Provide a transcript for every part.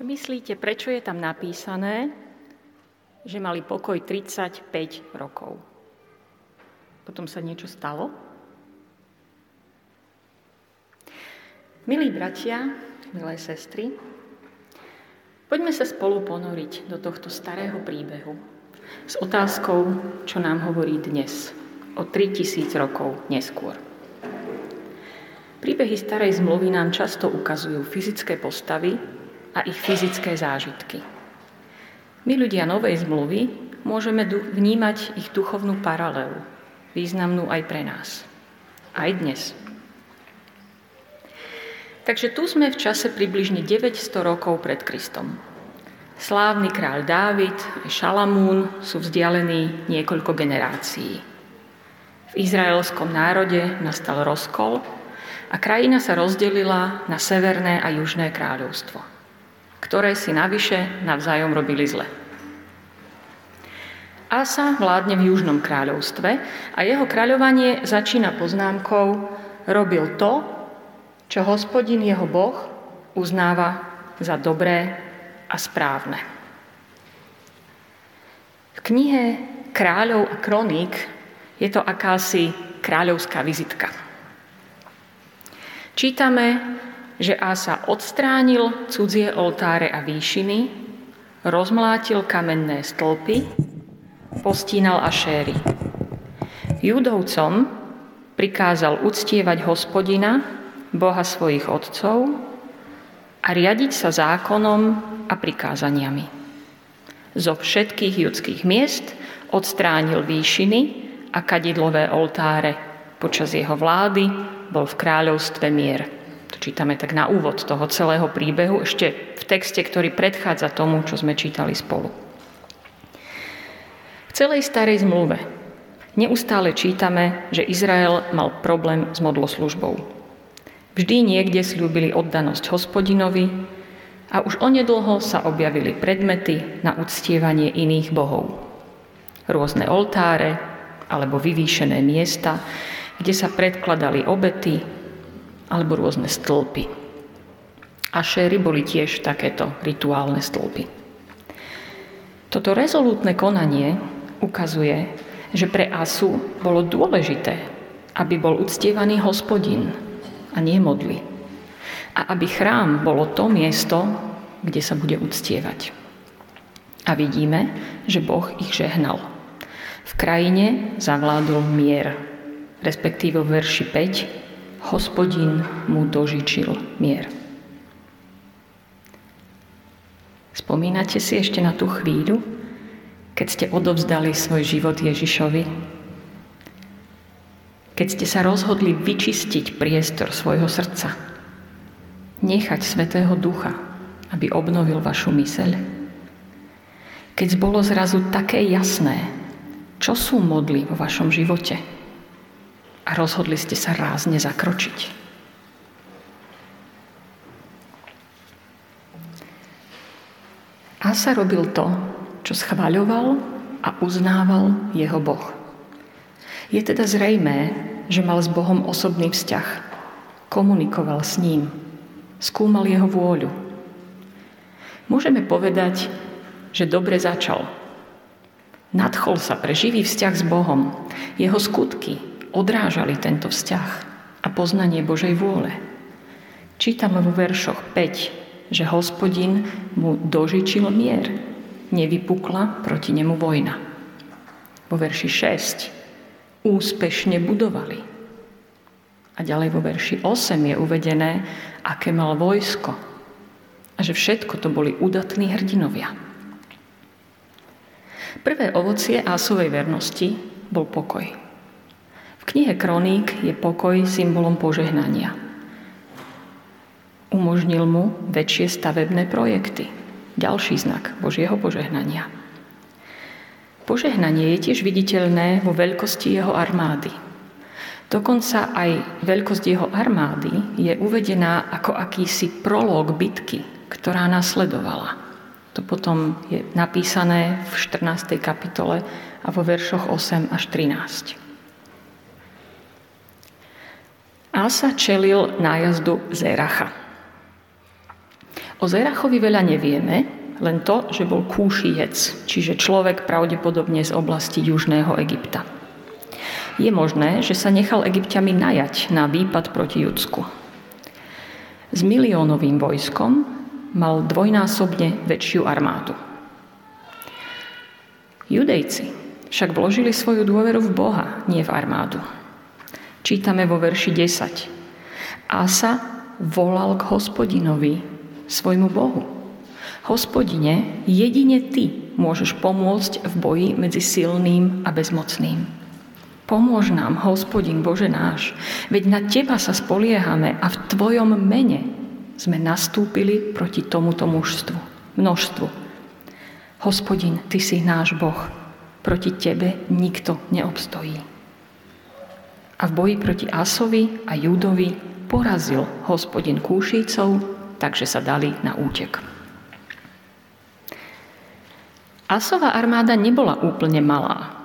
Čo myslíte, prečo je tam napísané, že mali pokoj 35 rokov? Potom sa niečo stalo? Milí bratia, milé sestry, poďme sa spolu ponoriť do tohto starého príbehu s otázkou, čo nám hovorí dnes, o 3000 rokov neskôr. Príbehy starej zmluvy nám často ukazujú fyzické postavy a ich fyzické zážitky. My ľudia novej zmluvy môžeme vnímať ich duchovnú paralelu, významnú aj pre nás. Aj dnes. Takže tu sme v čase približne 900 rokov pred Kristom. Slávny kráľ Dávid a Šalamún sú vzdialení niekoľko generácií. V izraelskom národe nastal rozkol a krajina sa rozdelila na severné a južné kráľovstvo, ktoré si navyše navzájom robili zle. Asa vládne v južnom kráľovstve a jeho kráľovanie začína poznámkou robil to, čo hospodin jeho Boh uznáva za dobré a správne. V knihe Kráľov a kroník je to akási kráľovská vizitka. Čítame, že Asa odstránil cudzie oltáre a výšiny, rozmlátil kamenné stĺpy, postínal ašéry. Judovcom prikázal uctievať hospodina Boha svojich otcov a riadiť sa zákonom a prikázaniami. Zo všetkých judských miest odstránil výšiny a kadidlové oltáre. Počas jeho vlády bol v kráľovstve mier. To čítame tak na úvod toho celého príbehu, ešte v texte, ktorý predchádza tomu, čo sme čítali spolu. V celej starej zmluve neustále čítame, že Izrael mal problém s modloslužbou. Vždy niekde slúbili oddanosť hospodinovi a už onedlho sa objavili predmety na uctievanie iných bohov. Rôzne oltáre alebo vyvýšené miesta, kde sa predkladali obety alebo rôzne stĺpy. A šéry boli tiež takéto rituálne stĺpy. Toto rezolútne konanie ukazuje, že pre Asu bolo dôležité, aby bol uctievaný hospodin, a nie modly. A aby chrám bolo to miesto, kde sa bude uctievať. A vidíme, že Boh ich žehnal. V krajine zavládol mier, respektíve v verši 5, hospodin mu dožičil mier. Spomínate si ešte na tú chvíľu, keď ste odovzdali svoj život Ježišovi? Keď ste sa rozhodli vyčistiť priestor svojho srdca, nechať Svetého Ducha, aby obnovil vašu myseľ, keď bolo zrazu také jasné, čo sú modly vo vašom živote a rozhodli ste sa rázne zakročiť. Asa robil to, čo schvaľoval a uznával jeho Boh. Je teda zrejmé, že mal s Bohom osobný vzťah. Komunikoval s ním. Skúmal jeho vôľu. Môžeme povedať, že dobre začal. Nadchol sa pre živý vzťah s Bohom. Jeho skutky odrážali tento vzťah a poznanie Božej vôle. Čítame vo veršoch 5, že hospodin mu dožičil mier. Nevypukla proti nemu vojna. Vo verši 6 úspešne budovali. A ďalej vo verši 8 je uvedené, aké mal vojsko a že všetko to boli udatní hrdinovia. Prvé ovocie Ásovej vernosti bol pokoj. V knihe Kroník je pokoj symbolom požehnania. Umožnil mu väčšie stavebné projekty. Ďalší znak Božieho požehnania. Požehnanie je tiež viditeľné vo veľkosti jeho armády. Dokonca aj veľkosť jeho armády je uvedená ako akýsi prolog bitky, ktorá nasledovala. To potom je napísané v 14. kapitole a vo veršoch 8 až 13. Asa čelil nájazdu Zeracha. O Zerachovi veľa nevieme, len to, že bol kúšiec, čiže človek pravdepodobne z oblasti južného Egypta. Je možné, že sa nechal egyptiami najať na výpad proti Judsku. S miliónovým vojskom mal dvojnásobne väčšiu armádu. Judejci však vložili svoju dôveru v Boha, nie v armádu. Čítame vo verši 10. Asa volal k hospodinovi, svojmu Bohu. Hospodine, jedine Ty môžeš pomôcť v boji medzi silným a bezmocným. Pomôž nám, hospodin Bože náš, veď na Teba sa spoliehame a v Tvojom mene sme nastúpili proti tomuto mužstvu, množstvu. Hospodin, Ty si náš Boh, proti Tebe nikto neobstojí a v boji proti Asovi a Judovi porazil hospodin Kúšícov, takže sa dali na útek. Asová armáda nebola úplne malá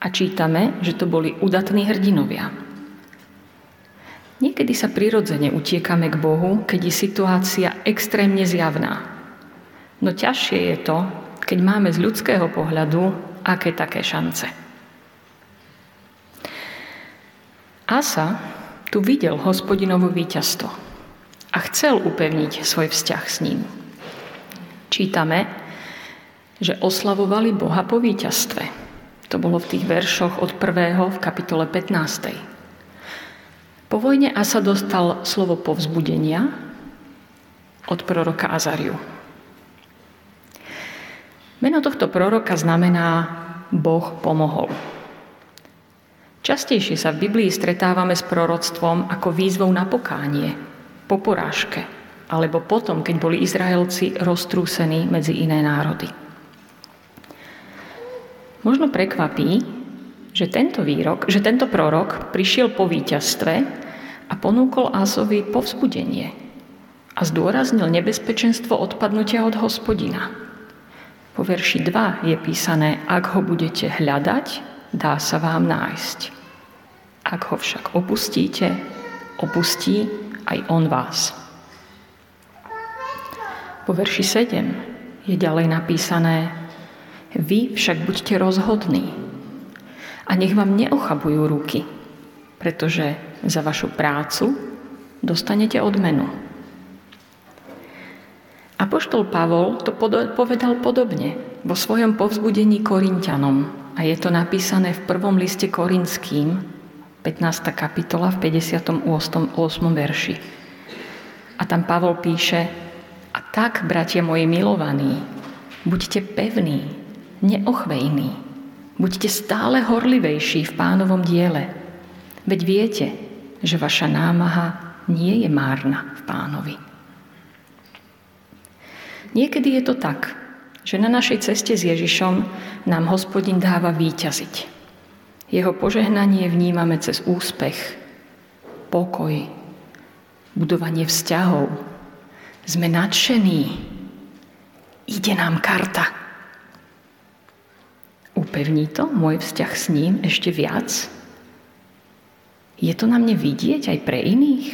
a čítame, že to boli udatní hrdinovia. Niekedy sa prirodzene utiekame k Bohu, keď je situácia extrémne zjavná. No ťažšie je to, keď máme z ľudského pohľadu aké také šance. Asa tu videl hospodinovo víťazstvo a chcel upevniť svoj vzťah s ním. Čítame, že oslavovali Boha po víťazstve. To bolo v tých veršoch od 1. v kapitole 15. Po vojne Asa dostal slovo povzbudenia od proroka Azariu. Meno tohto proroka znamená Boh pomohol. Častejšie sa v Biblii stretávame s proroctvom ako výzvou na pokánie, po porážke, alebo potom, keď boli Izraelci roztrúsení medzi iné národy. Možno prekvapí, že tento výrok, že tento prorok prišiel po víťazstve a ponúkol Ásovi povzbudenie a zdôraznil nebezpečenstvo odpadnutia od hospodina. Po verši 2 je písané, ak ho budete hľadať, dá sa vám nájsť. Ak ho však opustíte, opustí aj on vás. Po verši 7 je ďalej napísané Vy však buďte rozhodní a nech vám neochabujú ruky, pretože za vašu prácu dostanete odmenu. Apoštol Pavol to povedal podobne vo svojom povzbudení Korintianom a je to napísané v prvom liste Korinským 15. kapitola v 58. 8. verši. A tam Pavol píše, a tak, bratia moji milovaní, buďte pevní, neochvejní, buďte stále horlivejší v pánovom diele. Veď viete, že vaša námaha nie je márna v pánovi. Niekedy je to tak, že na našej ceste s Ježišom nám hospodin dáva výťaziť. Jeho požehnanie vnímame cez úspech, pokoj, budovanie vzťahov. Sme nadšení. Ide nám karta. Upevní to môj vzťah s ním ešte viac? Je to na mne vidieť aj pre iných?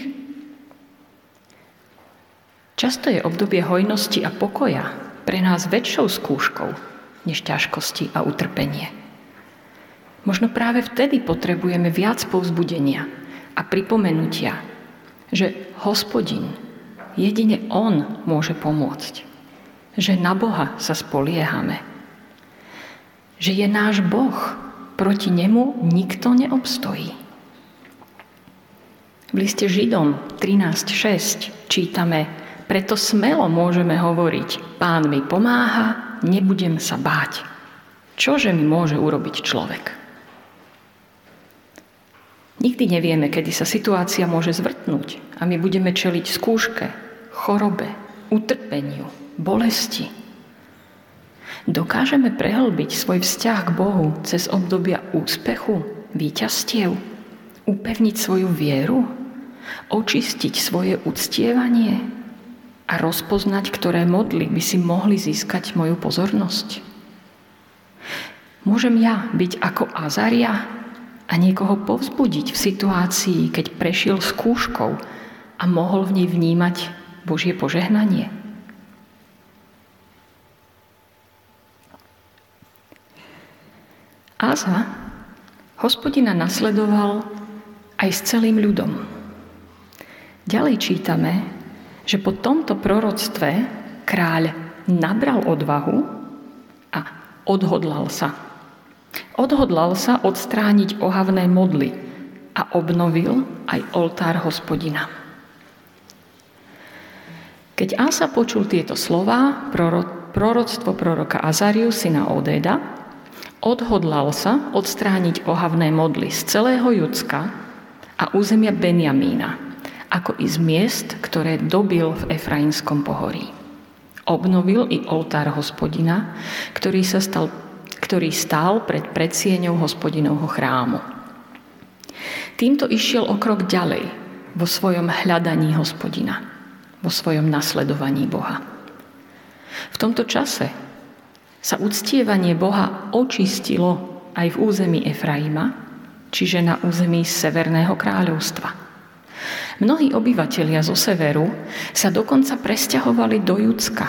Často je obdobie hojnosti a pokoja pre nás väčšou skúškou než ťažkosti a utrpenie. Možno práve vtedy potrebujeme viac povzbudenia a pripomenutia, že hospodin, jedine on môže pomôcť. Že na Boha sa spoliehame. Že je náš Boh, proti nemu nikto neobstojí. V liste Židom 13.6 čítame, preto smelo môžeme hovoriť, pán mi pomáha, nebudem sa báť. Čože mi môže urobiť človek? Nikdy nevieme, kedy sa situácia môže zvrtnúť a my budeme čeliť skúške, chorobe, utrpeniu, bolesti. Dokážeme prehlbiť svoj vzťah k Bohu cez obdobia úspechu, výťastiev, upevniť svoju vieru, očistiť svoje uctievanie a rozpoznať, ktoré modly by si mohli získať moju pozornosť. Môžem ja byť ako Azaria, a niekoho povzbudiť v situácii, keď prešiel skúškou a mohol v nej vnímať Božie požehnanie. Áza hospodina nasledoval aj s celým ľudom. Ďalej čítame, že po tomto proroctve kráľ nabral odvahu a odhodlal sa Odhodlal sa odstrániť ohavné modly a obnovil aj oltár hospodina. Keď Asa počul tieto slova, proroctvo proroka Azariu, syna Odéda, odhodlal sa odstrániť ohavné modly z celého Judska a územia Benjamína, ako i z miest, ktoré dobil v Efrainskom pohorí. Obnovil i oltár hospodina, ktorý, sa stal, ktorý stál pred predsieňou hospodinovho chrámu. Týmto išiel o krok ďalej vo svojom hľadaní hospodina, vo svojom nasledovaní Boha. V tomto čase sa uctievanie Boha očistilo aj v území Efraima, čiže na území Severného kráľovstva. Mnohí obyvatelia zo severu sa dokonca presťahovali do Judska,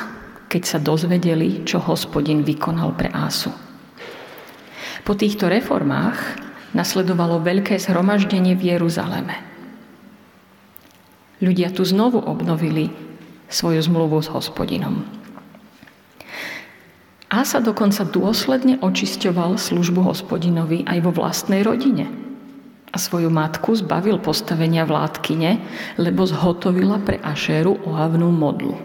keď sa dozvedeli, čo hospodin vykonal pre Ásu. Po týchto reformách nasledovalo veľké zhromaždenie v Jeruzaleme. Ľudia tu znovu obnovili svoju zmluvu s hospodinom. Asa dokonca dôsledne očisťoval službu hospodinovi aj vo vlastnej rodine. A svoju matku zbavil postavenia vládkyne, lebo zhotovila pre Ašéru ohavnú modlu.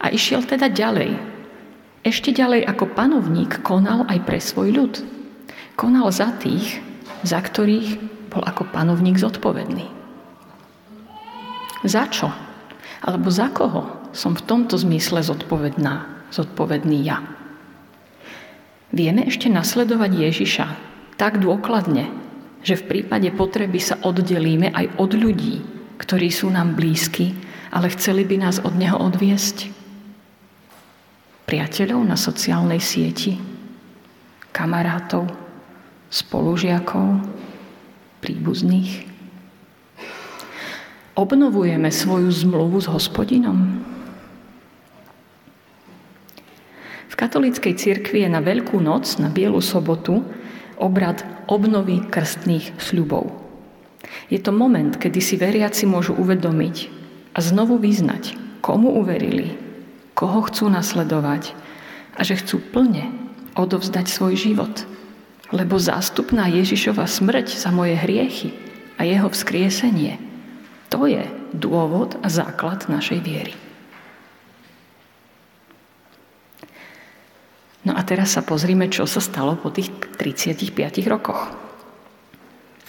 A išiel teda ďalej, ešte ďalej ako panovník konal aj pre svoj ľud. Konal za tých, za ktorých bol ako panovník zodpovedný. Za čo? Alebo za koho som v tomto zmysle zodpovedná, zodpovedný ja? Vieme ešte nasledovať Ježiša tak dôkladne, že v prípade potreby sa oddelíme aj od ľudí, ktorí sú nám blízki, ale chceli by nás od Neho odviesť priateľov na sociálnej sieti, kamarátov, spolužiakov, príbuzných. Obnovujeme svoju zmluvu s hospodinom. V katolíckej cirkvi je na Veľkú noc, na Bielu sobotu, obrad obnovy krstných sľubov. Je to moment, kedy si veriaci môžu uvedomiť a znovu vyznať, komu uverili, koho chcú nasledovať a že chcú plne odovzdať svoj život. Lebo zástupná Ježišova smrť za moje hriechy a jeho vzkriesenie, to je dôvod a základ našej viery. No a teraz sa pozrime, čo sa stalo po tých 35 rokoch.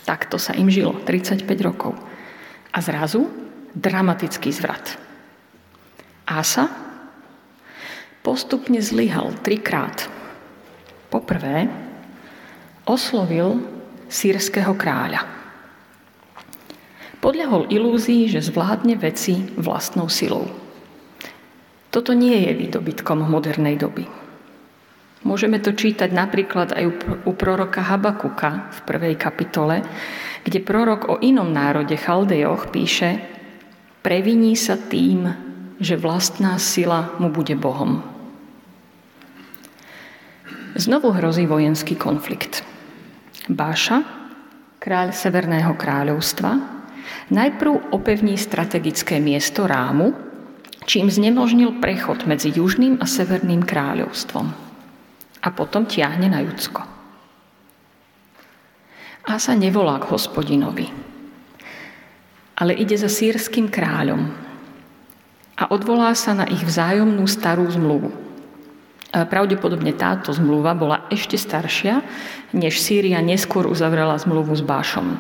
Takto sa im žilo, 35 rokov. A zrazu dramatický zvrat. Asa postupne zlyhal trikrát. Poprvé oslovil sírskeho kráľa. Podľahol ilúzii, že zvládne veci vlastnou silou. Toto nie je výdobytkom modernej doby. Môžeme to čítať napríklad aj u proroka Habakuka v prvej kapitole, kde prorok o inom národe Chaldejoch píše Previní sa tým, že vlastná sila mu bude Bohom. Znovu hrozí vojenský konflikt. Báša, kráľ Severného kráľovstva, najprv opevní strategické miesto Rámu, čím znemožnil prechod medzi južným a severným kráľovstvom. A potom tiahne na Judsko. A sa nevolá k hospodinovi, ale ide za sírským kráľom a odvolá sa na ich vzájomnú starú zmluvu, Pravdepodobne táto zmluva bola ešte staršia, než Sýria neskôr uzavrela zmluvu s Bášom.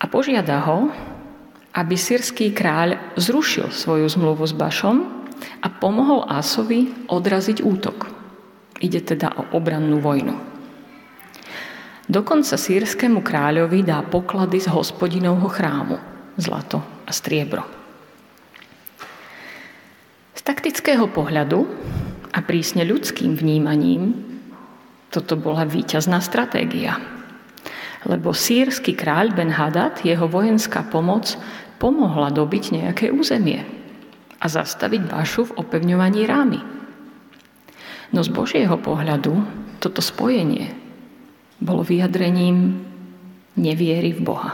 A požiada ho, aby sírsky kráľ zrušil svoju zmluvu s Bašom a pomohol Ásovi odraziť útok. Ide teda o obrannú vojnu. Dokonca sírskému kráľovi dá poklady z hospodinovho chrámu, zlato a striebro. Z taktického pohľadu a prísne ľudským vnímaním toto bola víťazná stratégia. Lebo sírsky kráľ Ben Hadad, jeho vojenská pomoc, pomohla dobiť nejaké územie a zastaviť Bašu v opevňovaní rámy. No z Božieho pohľadu toto spojenie bolo vyjadrením neviery v Boha.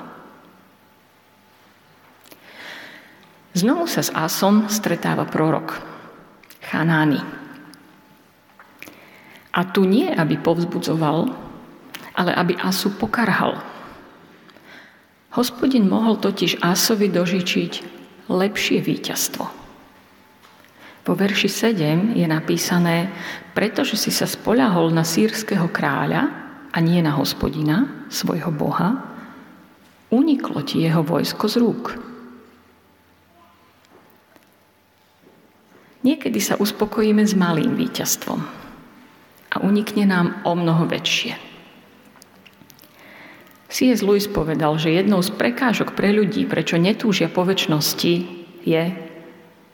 Znovu sa s Asom stretáva prorok Chanány. A tu nie, aby povzbudzoval, ale aby Asu pokarhal. Hospodin mohol totiž Asovi dožičiť lepšie víťazstvo. Vo verši 7 je napísané, pretože si sa spoľahol na sírskeho kráľa a nie na hospodina, svojho Boha, uniklo ti jeho vojsko z rúk. Niekedy sa uspokojíme s malým víťazstvom a unikne nám o mnoho väčšie. C.S. Lewis povedal, že jednou z prekážok pre ľudí, prečo netúžia po väčšnosti, je,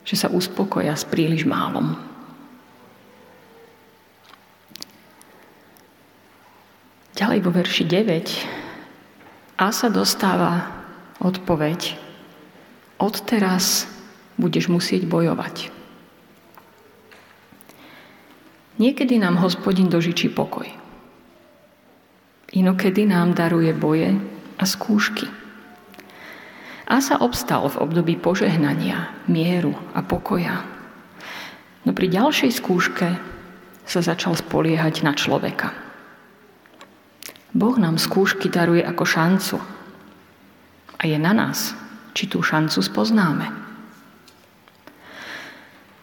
že sa uspokoja s príliš málom. Ďalej vo verši 9 a sa dostáva odpoveď odteraz budeš musieť bojovať. Niekedy nám hospodin dožičí pokoj. Inokedy nám daruje boje a skúšky. Asa obstal v období požehnania, mieru a pokoja. No pri ďalšej skúške sa začal spoliehať na človeka. Boh nám skúšky daruje ako šancu. A je na nás, či tú šancu spoznáme.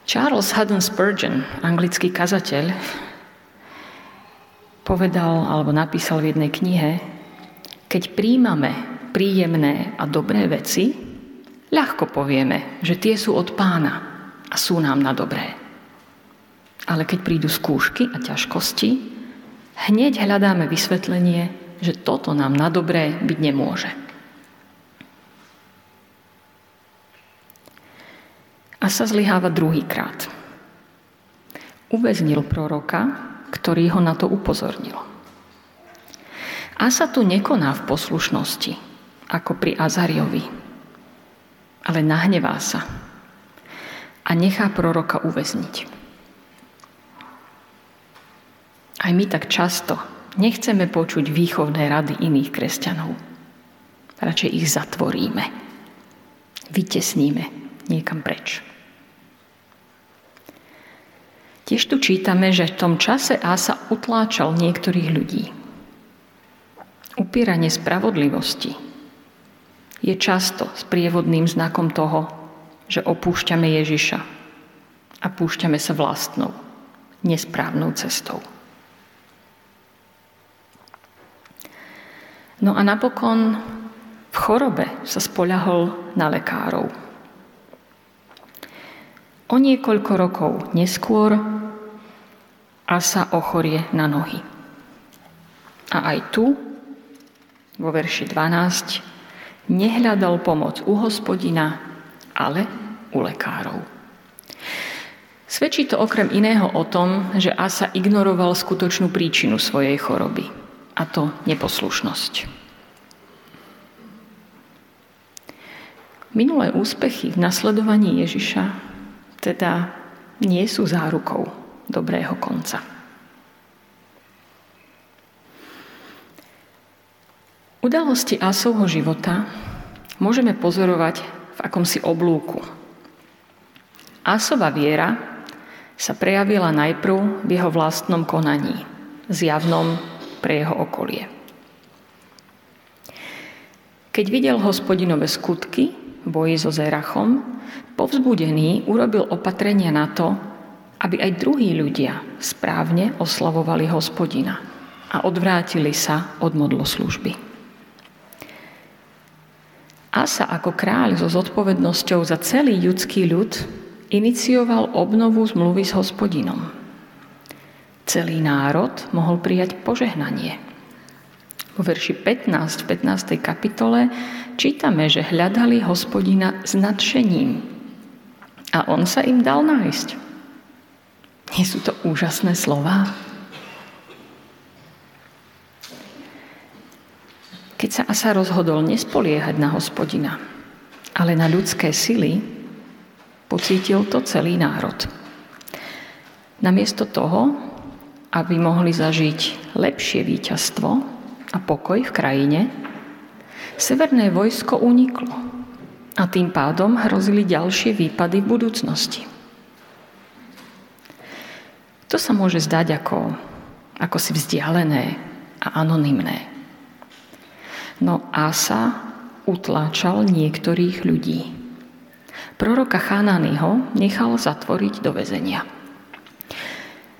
Charles Haddon Spurgeon, anglický kazateľ, povedal alebo napísal v jednej knihe, keď príjmame príjemné a dobré veci, ľahko povieme, že tie sú od pána a sú nám na dobré. Ale keď prídu skúšky a ťažkosti, hneď hľadáme vysvetlenie, že toto nám na dobré byť nemôže. A sa zlyháva druhýkrát. Uväznil proroka, ktorý ho na to upozornil. A sa tu nekoná v poslušnosti, ako pri Azariovi, ale nahnevá sa a nechá proroka uväzniť. Aj my tak často nechceme počuť výchovné rady iných kresťanov. Radšej ich zatvoríme, vytesníme niekam preč. Tiež tu čítame, že v tom čase Asa utláčal niektorých ľudí. Upieranie spravodlivosti je často sprievodným znakom toho, že opúšťame Ježiša a púšťame sa vlastnou, nesprávnou cestou. No a napokon v chorobe sa spoľahol na lekárov. O niekoľko rokov neskôr a sa ochorie na nohy. A aj tu, vo verši 12, nehľadal pomoc u hospodina, ale u lekárov. Svedčí to okrem iného o tom, že Asa ignoroval skutočnú príčinu svojej choroby, a to neposlušnosť. Minulé úspechy v nasledovaní Ježiša teda nie sú zárukou dobrého konca. Udalosti Asovho života môžeme pozorovať v akomsi oblúku. Asova viera sa prejavila najprv v jeho vlastnom konaní, zjavnom pre jeho okolie. Keď videl hospodinové skutky v boji so Zerachom, povzbudený urobil opatrenia na to, aby aj druhí ľudia správne oslavovali hospodina a odvrátili sa od modloslužby. Asa ako kráľ so zodpovednosťou za celý ľudský ľud inicioval obnovu zmluvy s hospodinom. Celý národ mohol prijať požehnanie. Vo verši 15 v 15. kapitole čítame, že hľadali hospodina s nadšením a on sa im dal nájsť. Nie sú to úžasné slova? Keď sa Asa rozhodol nespoliehať na hospodina, ale na ľudské sily, pocítil to celý národ. Namiesto toho, aby mohli zažiť lepšie víťazstvo a pokoj v krajine, severné vojsko uniklo a tým pádom hrozili ďalšie výpady v budúcnosti. To sa môže zdať ako, ako si vzdialené a anonymné. No Asa utláčal niektorých ľudí. Proroka Chanányho nechal zatvoriť do väzenia.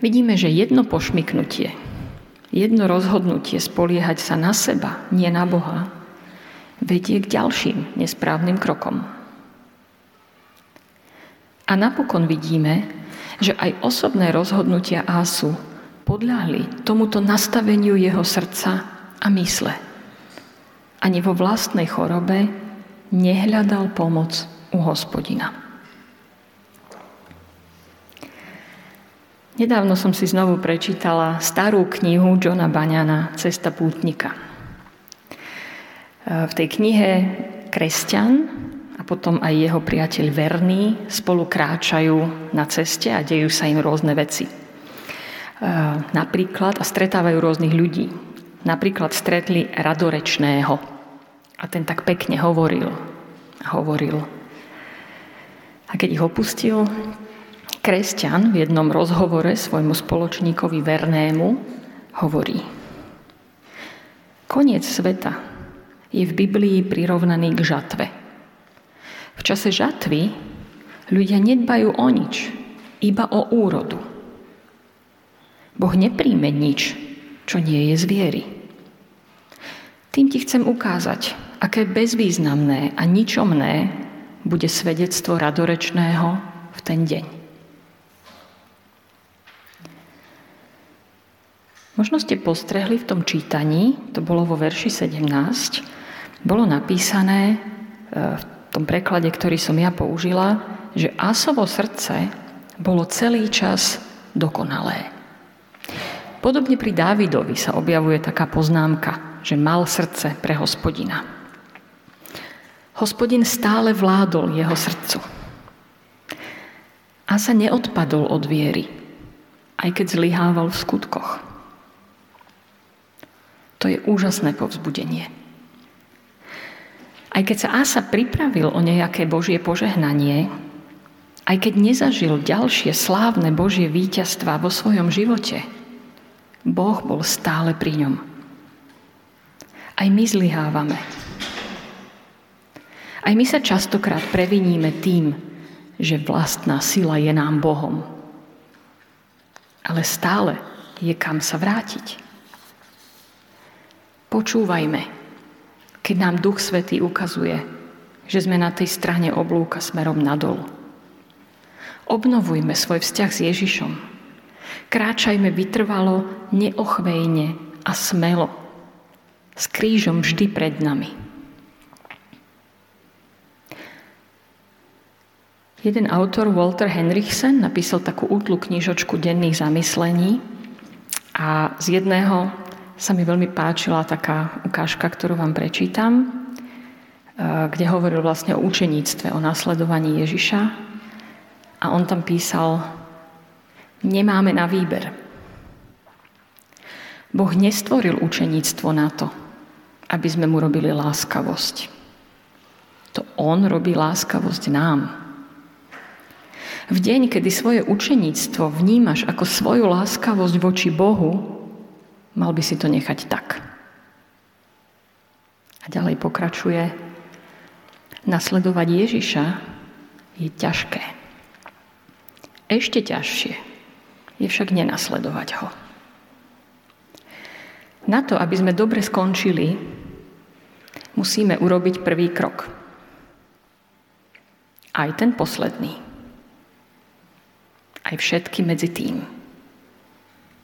Vidíme, že jedno pošmyknutie, jedno rozhodnutie spoliehať sa na seba, nie na Boha, vedie k ďalším nesprávnym krokom. A napokon vidíme, že aj osobné rozhodnutia Ásu podľahli tomuto nastaveniu jeho srdca a mysle. Ani vo vlastnej chorobe nehľadal pomoc u hospodina. Nedávno som si znovu prečítala starú knihu Johna Baňana Cesta pútnika. V tej knihe kresťan a potom aj jeho priateľ Verný spolu kráčajú na ceste a dejú sa im rôzne veci. Napríklad, a stretávajú rôznych ľudí. Napríklad stretli radorečného a ten tak pekne hovoril hovoril. A keď ich opustil, kresťan v jednom rozhovore svojmu spoločníkovi Vernému hovorí Koniec sveta je v Biblii prirovnaný k žatve – v čase žatvy ľudia nedbajú o nič, iba o úrodu. Boh nepríjme nič, čo nie je z viery. Tým ti chcem ukázať, aké bezvýznamné a ničomné bude svedectvo radorečného v ten deň. Možno ste postrehli v tom čítaní, to bolo vo verši 17, bolo napísané v e, tom preklade, ktorý som ja použila, že Asovo srdce bolo celý čas dokonalé. Podobne pri Dávidovi sa objavuje taká poznámka, že mal srdce pre hospodina. Hospodin stále vládol jeho srdcu. A sa neodpadol od viery, aj keď zlyhával v skutkoch. To je úžasné povzbudenie. Aj keď sa Asa pripravil o nejaké Božie požehnanie, aj keď nezažil ďalšie slávne Božie víťazstva vo svojom živote, Boh bol stále pri ňom. Aj my zlyhávame. Aj my sa častokrát previníme tým, že vlastná sila je nám Bohom. Ale stále je kam sa vrátiť. Počúvajme keď nám Duch Svetý ukazuje, že sme na tej strane oblúka smerom nadol. Obnovujme svoj vzťah s Ježišom. Kráčajme vytrvalo, neochvejne a smelo. S krížom vždy pred nami. Jeden autor, Walter Henrichsen, napísal takú útlu knižočku denných zamyslení a z jedného sa mi veľmi páčila taká ukážka, ktorú vám prečítam, e, kde hovoril vlastne o učeníctve, o následovaní Ježiša. A on tam písal, nemáme na výber. Boh nestvoril učeníctvo na to, aby sme mu robili láskavosť. To on robí láskavosť nám. V deň, kedy svoje učeníctvo vnímaš ako svoju láskavosť voči Bohu, Mal by si to nechať tak. A ďalej pokračuje. Nasledovať Ježiša je ťažké. Ešte ťažšie je však nenasledovať ho. Na to, aby sme dobre skončili, musíme urobiť prvý krok. Aj ten posledný. Aj všetky medzi tým.